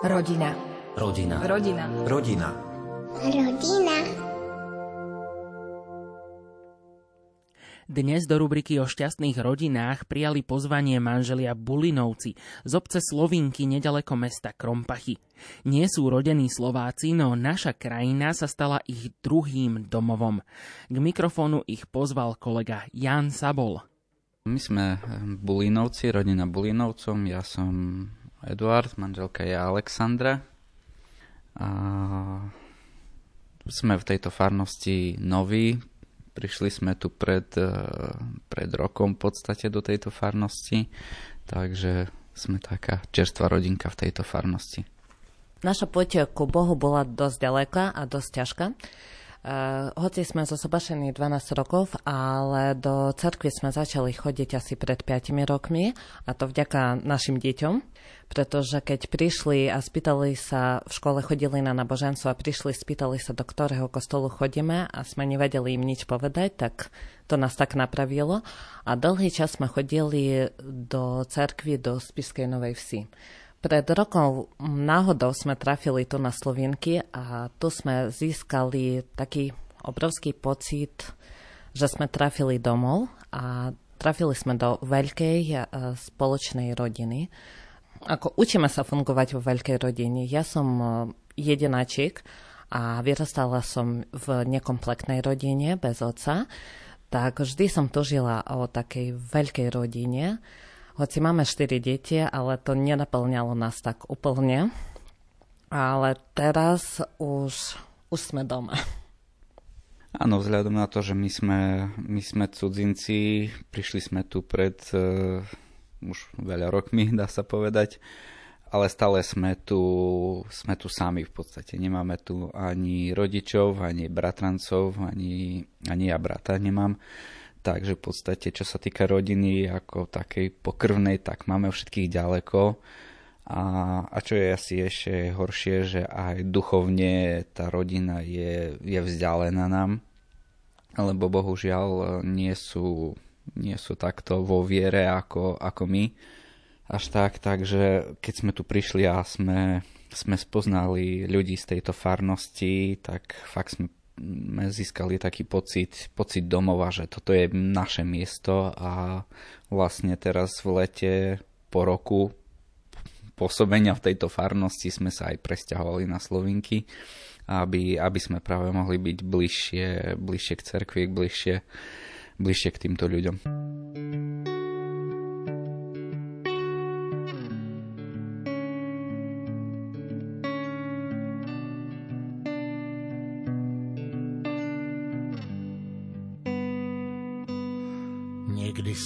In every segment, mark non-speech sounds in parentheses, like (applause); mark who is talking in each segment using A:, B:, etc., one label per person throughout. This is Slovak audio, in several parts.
A: Rodina.
B: Rodina.
A: Rodina.
B: Rodina.
C: Rodina.
D: Dnes do rubriky o šťastných rodinách prijali pozvanie manželia Bulinovci z obce Slovinky nedaleko mesta Krompachy. Nie sú rodení Slováci, no naša krajina sa stala ich druhým domovom. K mikrofónu ich pozval kolega Jan Sabol.
E: My sme Bulinovci, rodina Bulinovcom, ja som Eduard, manželka je Alexandra. A sme v tejto farnosti noví. Prišli sme tu pred, e, pred rokom v podstate do tejto farnosti, takže sme taká čerstvá rodinka v tejto farnosti.
F: Naša púť ku Bohu bola dosť ďaleká a dosť ťažká. Uh, hoci sme zosobašení 12 rokov, ale do cerkvy sme začali chodiť asi pred 5 rokmi a to vďaka našim deťom, pretože keď prišli a spýtali sa, v škole chodili na naboženstvo a prišli, spýtali sa, do ktorého kostolu chodíme a sme nevedeli im nič povedať, tak to nás tak napravilo a dlhý čas sme chodili do cerkvy do Spiskej Novej Vsi. Pred rokom náhodou sme trafili tu na Slovenky a tu sme získali taký obrovský pocit, že sme trafili domov a trafili sme do veľkej e, spoločnej rodiny. Ako učíme sa fungovať vo veľkej rodine. Ja som e, jedenáčik a vyrastala som v nekompletnej rodine bez otca, tak vždy som tužila o takej veľkej rodine hoci máme 4 deti, ale to nenaplňalo nás tak úplne. Ale teraz už, už sme doma.
E: Áno, vzhľadom na to, že my sme, my sme cudzinci, prišli sme tu pred uh, už veľa rokmi, dá sa povedať, ale stále sme tu, sme tu sami v podstate. Nemáme tu ani rodičov, ani bratrancov, ani, ani ja brata nemám. Takže v podstate, čo sa týka rodiny ako takej pokrvnej, tak máme všetkých ďaleko. A, a čo je asi ešte horšie, že aj duchovne tá rodina je, je vzdialená nám, lebo bohužiaľ nie sú, nie sú takto vo viere ako, ako my. Až tak, takže keď sme tu prišli a sme, sme spoznali ľudí z tejto farnosti, tak fakt sme sme získali taký pocit, pocit domova, že toto je naše miesto a vlastne teraz v lete po roku pôsobenia v tejto farnosti sme sa aj presťahovali na Slovinky, aby, aby sme práve mohli byť bližšie, bližšie k cerkvi, bližšie, bližšie k týmto ľuďom.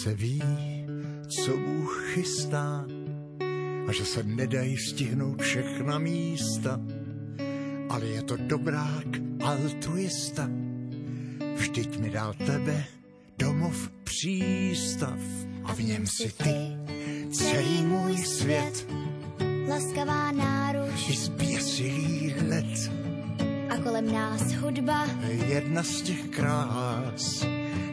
G: Se ví, co Bůh chystá a že se nedají stihnout všechna místa, ale je to dobrák altruista. Vždyť mi dal tebe domov přístav. A v něm si ty celý můj svět.
C: Laskavá náruč.
G: I zběsilý hled,
C: a kolem nás hudba,
G: jedna z těch krás,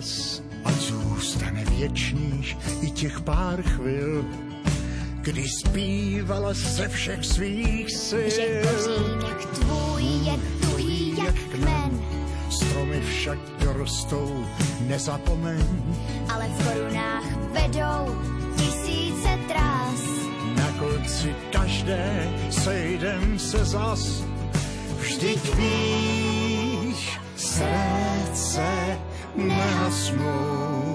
G: Tvůj hlas. A zůstane věčných i těch pár chvil, kdy zpívala ze všech svých sil.
C: Že kořínek tvůj je tuhý jak kmen,
G: Stromy však dorostou, nezapomeň.
C: ale v korunách vedou tisíce trás.
G: Na konci každé sejdem se zas. Vždyť víš, nehasnou.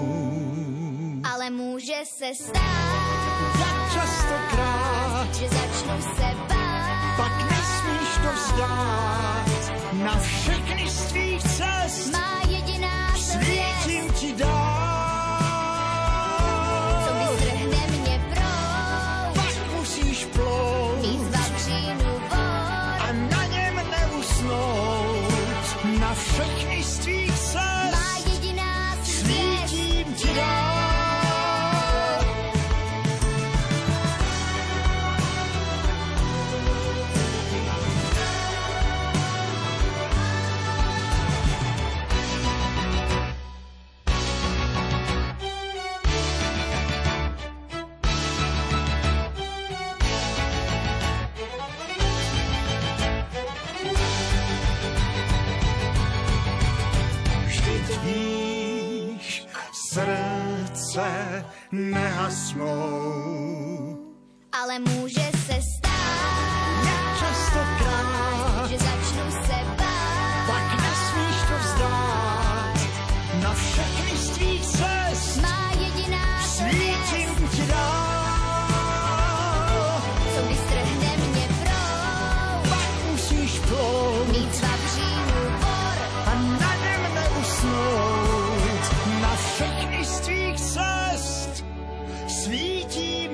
C: Ale může se stát,
G: jak častokrát,
C: že začnu se bát.
G: pak nesmíš to vzdát. Na všechny z tvých cest
C: Má jediná
G: svítím ti dál. Nehasnou.
C: Ale může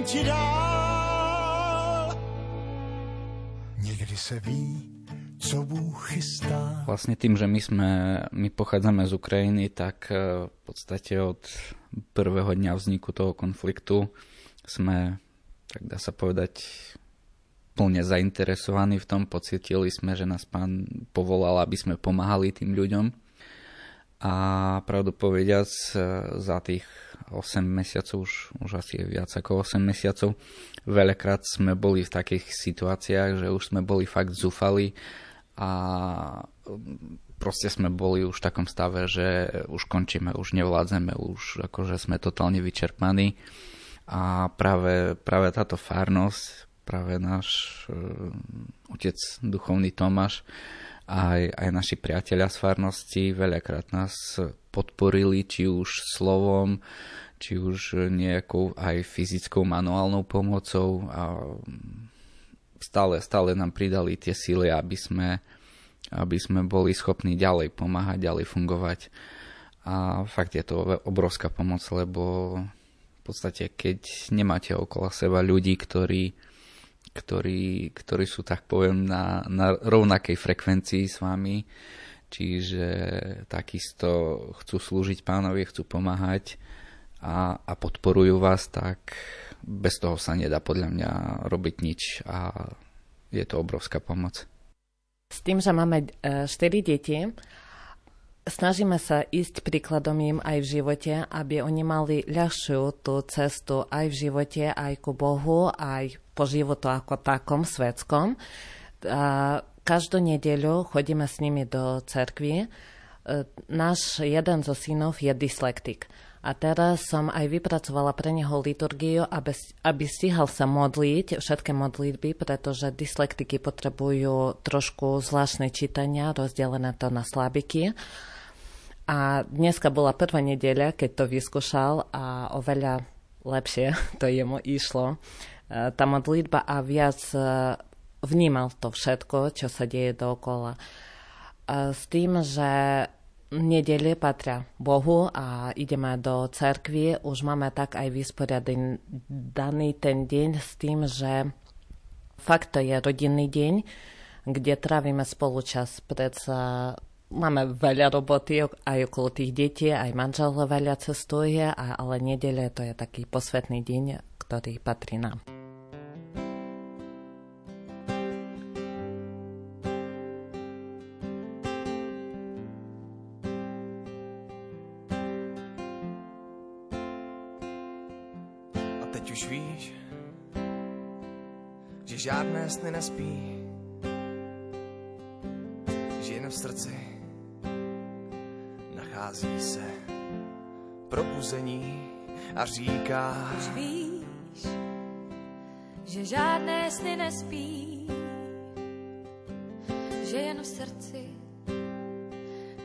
G: ti dál. Někdy se ví, co Bůh chystá.
E: Vlastne tým, že my, sme, my pochádzame z Ukrajiny, tak eh, v podstate od prvého dňa vzniku toho konfliktu sme, tak dá sa povedať, plne zainteresovaní v tom. Pocitili sme, že nás pán povolal, aby sme pomáhali tým ľuďom. A pravdu povediac, eh, za tých 8 mesiacov, už, už asi viac ako 8 mesiacov, veľakrát sme boli v takých situáciách, že už sme boli fakt zúfali a mm, proste sme boli už v takom stave, že už končíme, už nevládzeme, už akože sme totálne vyčerpaní. A práve, práve táto fárnosť, práve náš uh, otec duchovný Tomáš aj, aj naši priatelia z farnosti veľakrát nás podporili, či už slovom, či už nejakou aj fyzickou manuálnou pomocou a stále, stále nám pridali tie síly, aby sme, aby sme boli schopní ďalej pomáhať, ďalej fungovať. A fakt je to obrovská pomoc, lebo v podstate keď nemáte okolo seba ľudí, ktorí, ktorí, ktorí sú tak poviem na, na rovnakej frekvencii s vami, čiže takisto chcú slúžiť pánovi, chcú pomáhať a, a podporujú vás, tak bez toho sa nedá podľa mňa robiť nič a je to obrovská pomoc.
F: S tým, že máme e, 4 deti, snažíme sa ísť príkladom im aj v živote, aby oni mali ľahšiu tú cestu aj v živote, aj ku Bohu, aj po životu ako takom svetskom. A každú nedeľu chodíme s nimi do cerkvy. E, Náš jeden zo synov je dyslektik. A teraz som aj vypracovala pre neho liturgiu, aby, aby stíhal sa modliť všetky modlitby, pretože dyslektiky potrebujú trošku zvláštne čítania, rozdelené to na slabiky. A dneska bola prvá nedeľa, keď to vyskúšal a oveľa lepšie (laughs) to jemu išlo. E, Tá modlitba a viac e, vnímal to všetko, čo sa deje dookola. A S tým, že nedele patria Bohu a ideme do cerkvy, už máme tak aj vysporiadaný ten deň s tým, že fakt to je rodinný deň, kde trávime spolu čas. Predsa máme veľa roboty aj okolo tých detí, aj manžel veľa cestuje, ale nedele to je taký posvetný deň, ktorý patrí nám.
A: A teď už víš, že žádné sny nespí, že jen v srdci nachází se probuzení a říká,
B: Už víš, že žádné sny nespí, že jen v srdci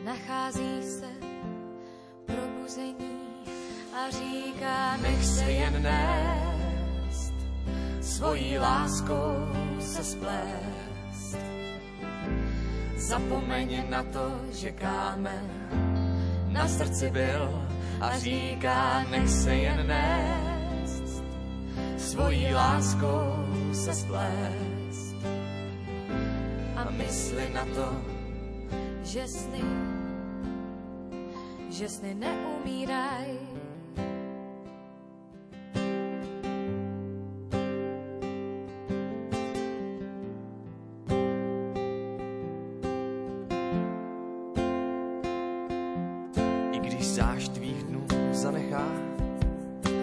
B: nachází se probuzení a a říká, nech se jen nést, svojí láskou se splést. Zapomeň na to, že kámen na srdci byl a říká, nech se jen nést, svojí láskou se splést. A mysli na to, že sny, že sny neumíraj.
A: Když záš tvých dnů zanechá,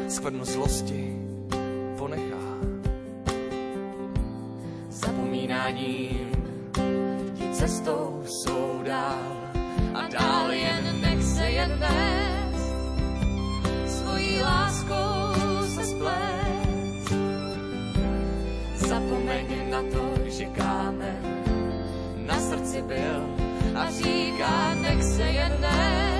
A: skvrnu zlosti ponechá. Zapomínáním jít cestou svou dál a dál jen nech se jen nést, svojí láskou se splést. Zapomeň na to, že kámen na srdci byl a říká, nech se jen nést,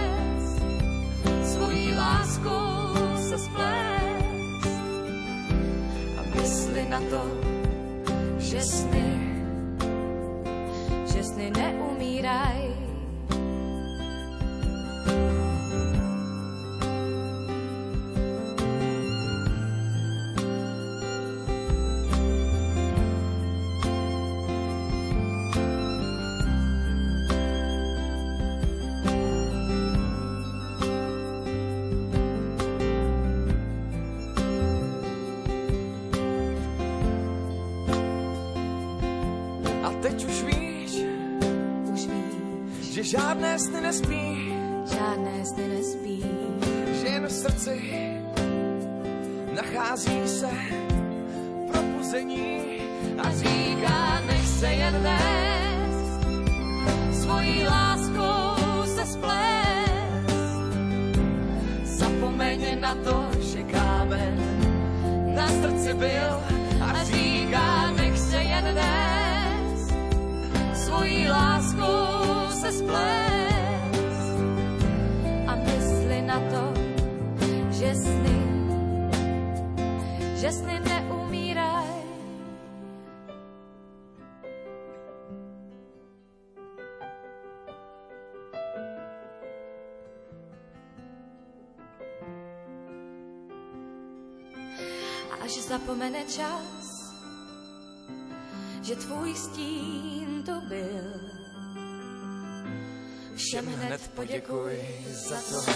A: láskou se splést. A mysli na to, že sny, že sny neumíraj. Žádné sny nespí,
B: žádné sny nespí,
A: že jen v srdci. Nachází se probuzení. A říká, nech se jen nést, svojí láskou se splést. Zapomeň na to, že kámen na srdci byl. A říká, nech se jen nést, svojí láskou se splést.
B: a mysli na to, že sny, že sny neumíraj. Až zapomene čas, že tvůj stín tu byl. Všem hned poděkuj za to,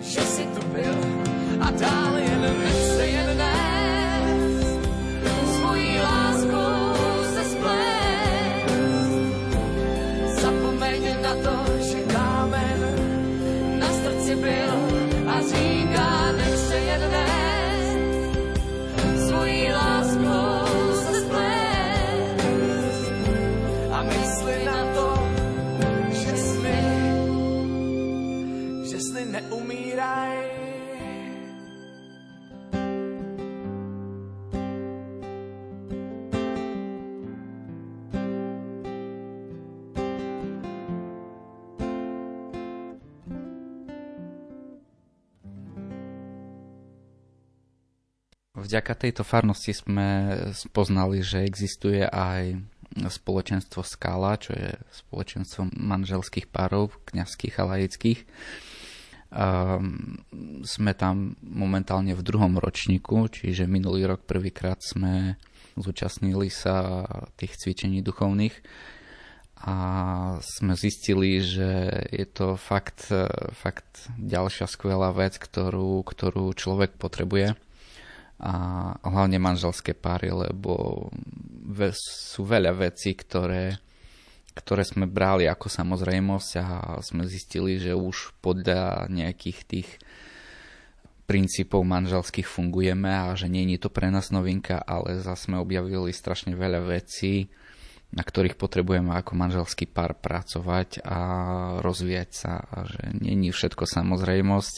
A: že jsi tu byl. A dál jen nech se jen nést,
E: Vďaka tejto farnosti sme spoznali, že existuje aj spoločenstvo Skala, čo je spoločenstvo manželských párov, kňazských a laických. Um, sme tam momentálne v druhom ročníku, čiže minulý rok prvýkrát sme zúčastnili sa tých cvičení duchovných a sme zistili, že je to fakt, fakt ďalšia skvelá vec, ktorú, ktorú človek potrebuje a hlavne manželské páry, lebo sú veľa vecí, ktoré, ktoré sme brali ako samozrejmosť a sme zistili, že už podľa nejakých tých princípov manželských fungujeme a že nie je to pre nás novinka, ale zase sme objavili strašne veľa vecí, na ktorých potrebujeme ako manželský pár pracovať a rozvíjať sa a že nie je všetko samozrejmosť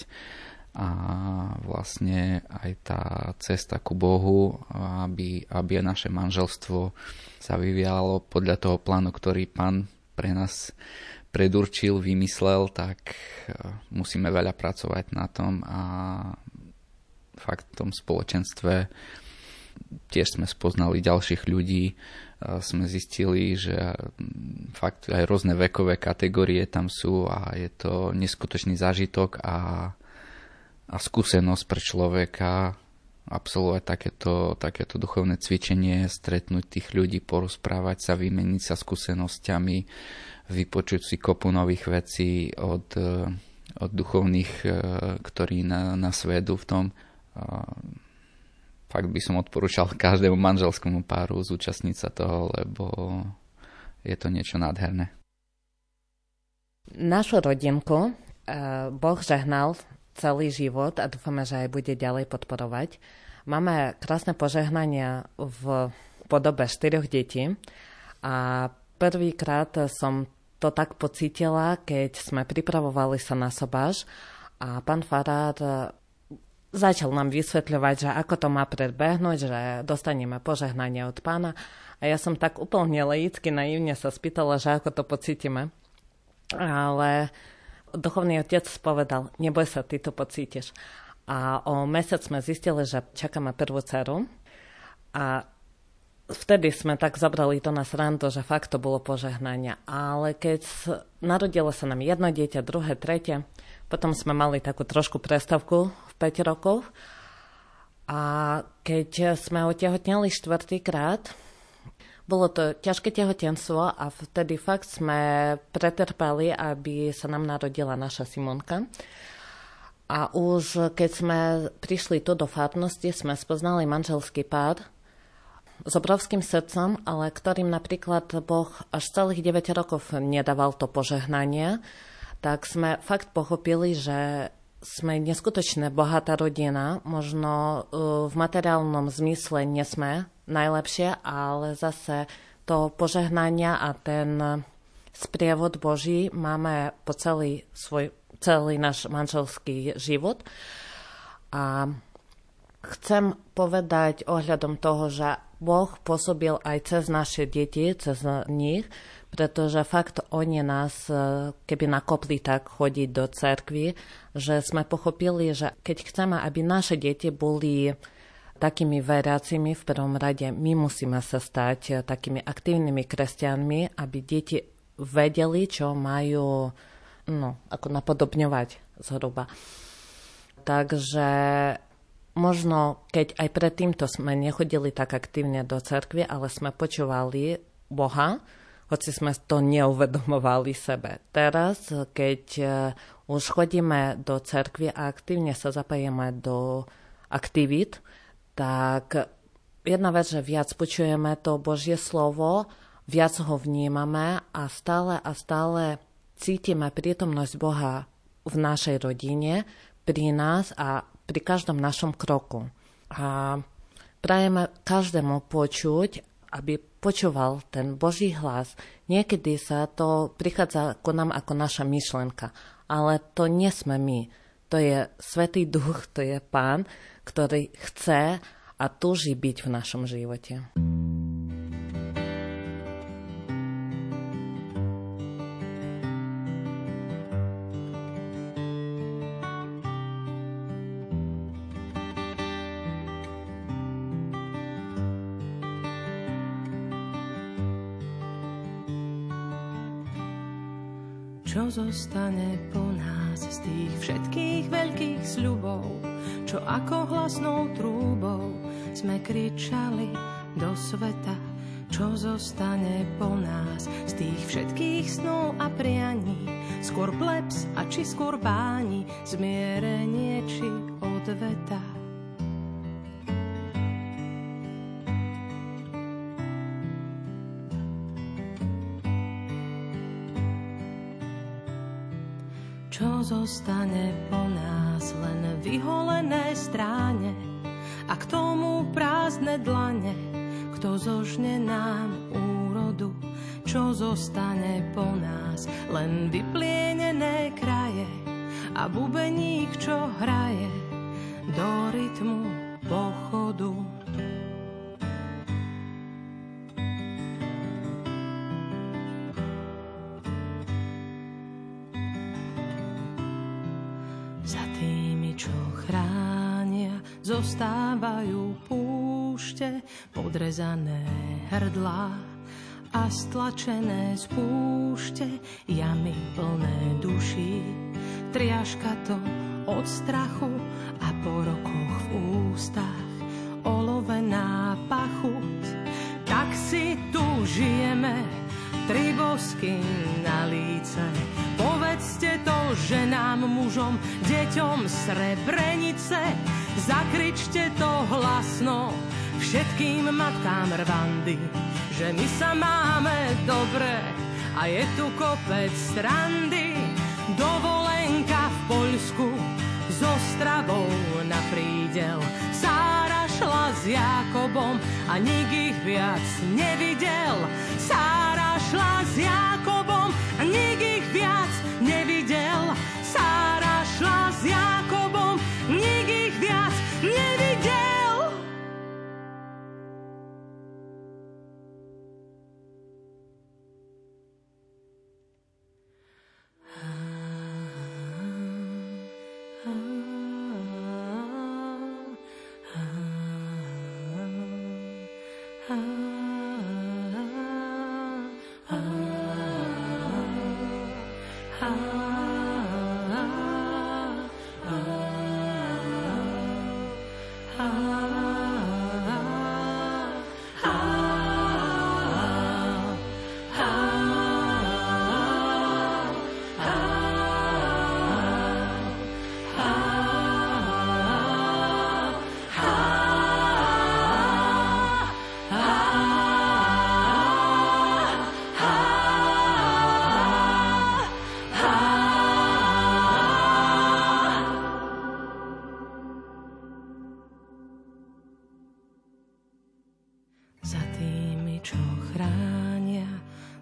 E: a vlastne aj tá cesta ku Bohu, aby, aby naše manželstvo sa vyvíjalo podľa toho plánu, ktorý pán pre nás predurčil, vymyslel, tak musíme veľa pracovať na tom a fakt v tom spoločenstve tiež sme spoznali ďalších ľudí, sme zistili, že fakt aj rôzne vekové kategórie tam sú a je to neskutočný zážitok a, a skúsenosť pre človeka absolvovať takéto, takéto duchovné cvičenie, stretnúť tých ľudí, porozprávať sa, vymeniť sa skúsenosťami, vypočuť si kopu nových vecí od, od duchovných, eh, ktorí na, nás vedú v tom. Fakt by som odporúčal (laughs) každému manželskému páru zúčastniť sa toho, lebo je to niečo nádherné.
F: Našu rodinku eh, Boh žehnal celý život a dúfame, že aj bude ďalej podporovať. Máme krásne požehnania v podobe štyroch detí a prvýkrát som to tak pocítila, keď sme pripravovali sa na sobáš a pán Farár začal nám vysvetľovať, že ako to má predbehnúť, že dostaneme požehnanie od pána. A ja som tak úplne laicky, naivne sa spýtala, že ako to pocítime. Ale duchovný otec povedal, neboj sa, ty to pocítiš. A o mesiac sme zistili, že čakáme prvú dceru. A vtedy sme tak zabrali to na srandu, že fakt to bolo požehnanie. Ale keď narodilo sa nám jedno dieťa, druhé, tretie, potom sme mali takú trošku prestavku v 5 rokov. A keď sme otehotneli štvrtýkrát, bolo to ťažké tehotenstvo a vtedy fakt sme pretrpali, aby sa nám narodila naša Simonka. A už keď sme prišli tu do farnosti, sme spoznali manželský pár s obrovským srdcom, ale ktorým napríklad Boh až celých 9 rokov nedával to požehnanie, tak sme fakt pochopili, že sme neskutočne bohatá rodina, možno uh, v materiálnom zmysle nesme najlepšie, ale zase to požehnania a ten sprievod Boží máme po celý svoj, celý náš manželský život. A chcem povedať ohľadom toho, že Boh pôsobil aj cez naše deti, cez nich, pretože fakt oni nás keby nakopli tak chodiť do cerkvy, že sme pochopili, že keď chceme, aby naše deti boli takými veriacimi v prvom rade my musíme sa stať eh, takými aktívnymi kresťanmi, aby deti vedeli, čo majú no, ako napodobňovať zhruba. Takže možno, keď aj predtýmto sme nechodili tak aktívne do cerkvy, ale sme počúvali Boha, hoci sme to neuvedomovali sebe. Teraz, keď eh, už chodíme do cerkvy a aktívne sa zapájame do aktivít, tak jedna vec, že viac počujeme to Božie slovo, viac ho vnímame a stále a stále cítime prítomnosť Boha v našej rodine, pri nás a pri každom našom kroku. A prajeme každému počuť, aby počúval ten Boží hlas. Niekedy sa to prichádza ku nám ako naša myšlenka, ale to nie sme my. To je Svetý Duch, to je Pán, ktorý chce a túži byť v našom živote.
H: Čo zostane po nás z tých všetkých veľkých sľubov? čo ako hlasnou trúbou sme kričali do sveta, čo zostane po nás z tých všetkých snov a prianí, skôr plebs a či skôr báni, zmierenie či odveta. Zostane po nás len vyholené stráne a k tomu prázdne dlane, kto zožne nám úrodu, čo zostane po nás len vyplienené kraje a bubeník, čo hraje do rytmu pochodu. Zostávajú púšte, podrezané hrdlá a stlačené z púšte, jamy plné duší. Triaška to od strachu a po rokoch v ústach olovená pachuť. Tak si tu žijeme, tri bosky na líce. Povedzte to ženám, mužom, deťom Srebrenice. Zakričte to hlasno všetkým matkám Rwandy, že my sa máme dobre a je tu kopec strandy. Dovolenka v Poľsku s Ostravou na prídel. Sára šla s Jakobom a nik ich viac nevidel. Sára šla s Jakobom a nik ich viac nevidel. Sára šla s Jakobom, Za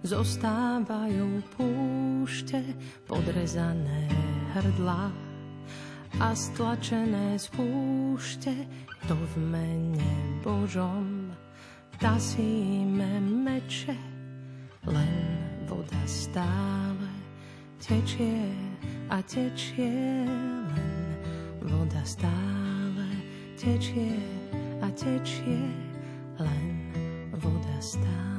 H: zostávajú púšte, podrezané hrdlá a stlačené z púšte, to v mene Božom tasíme meče, len voda stále tečie a tečie, len voda stále tečie a tečie, len voda stále.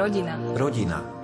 I: Rodina.
J: Rodina.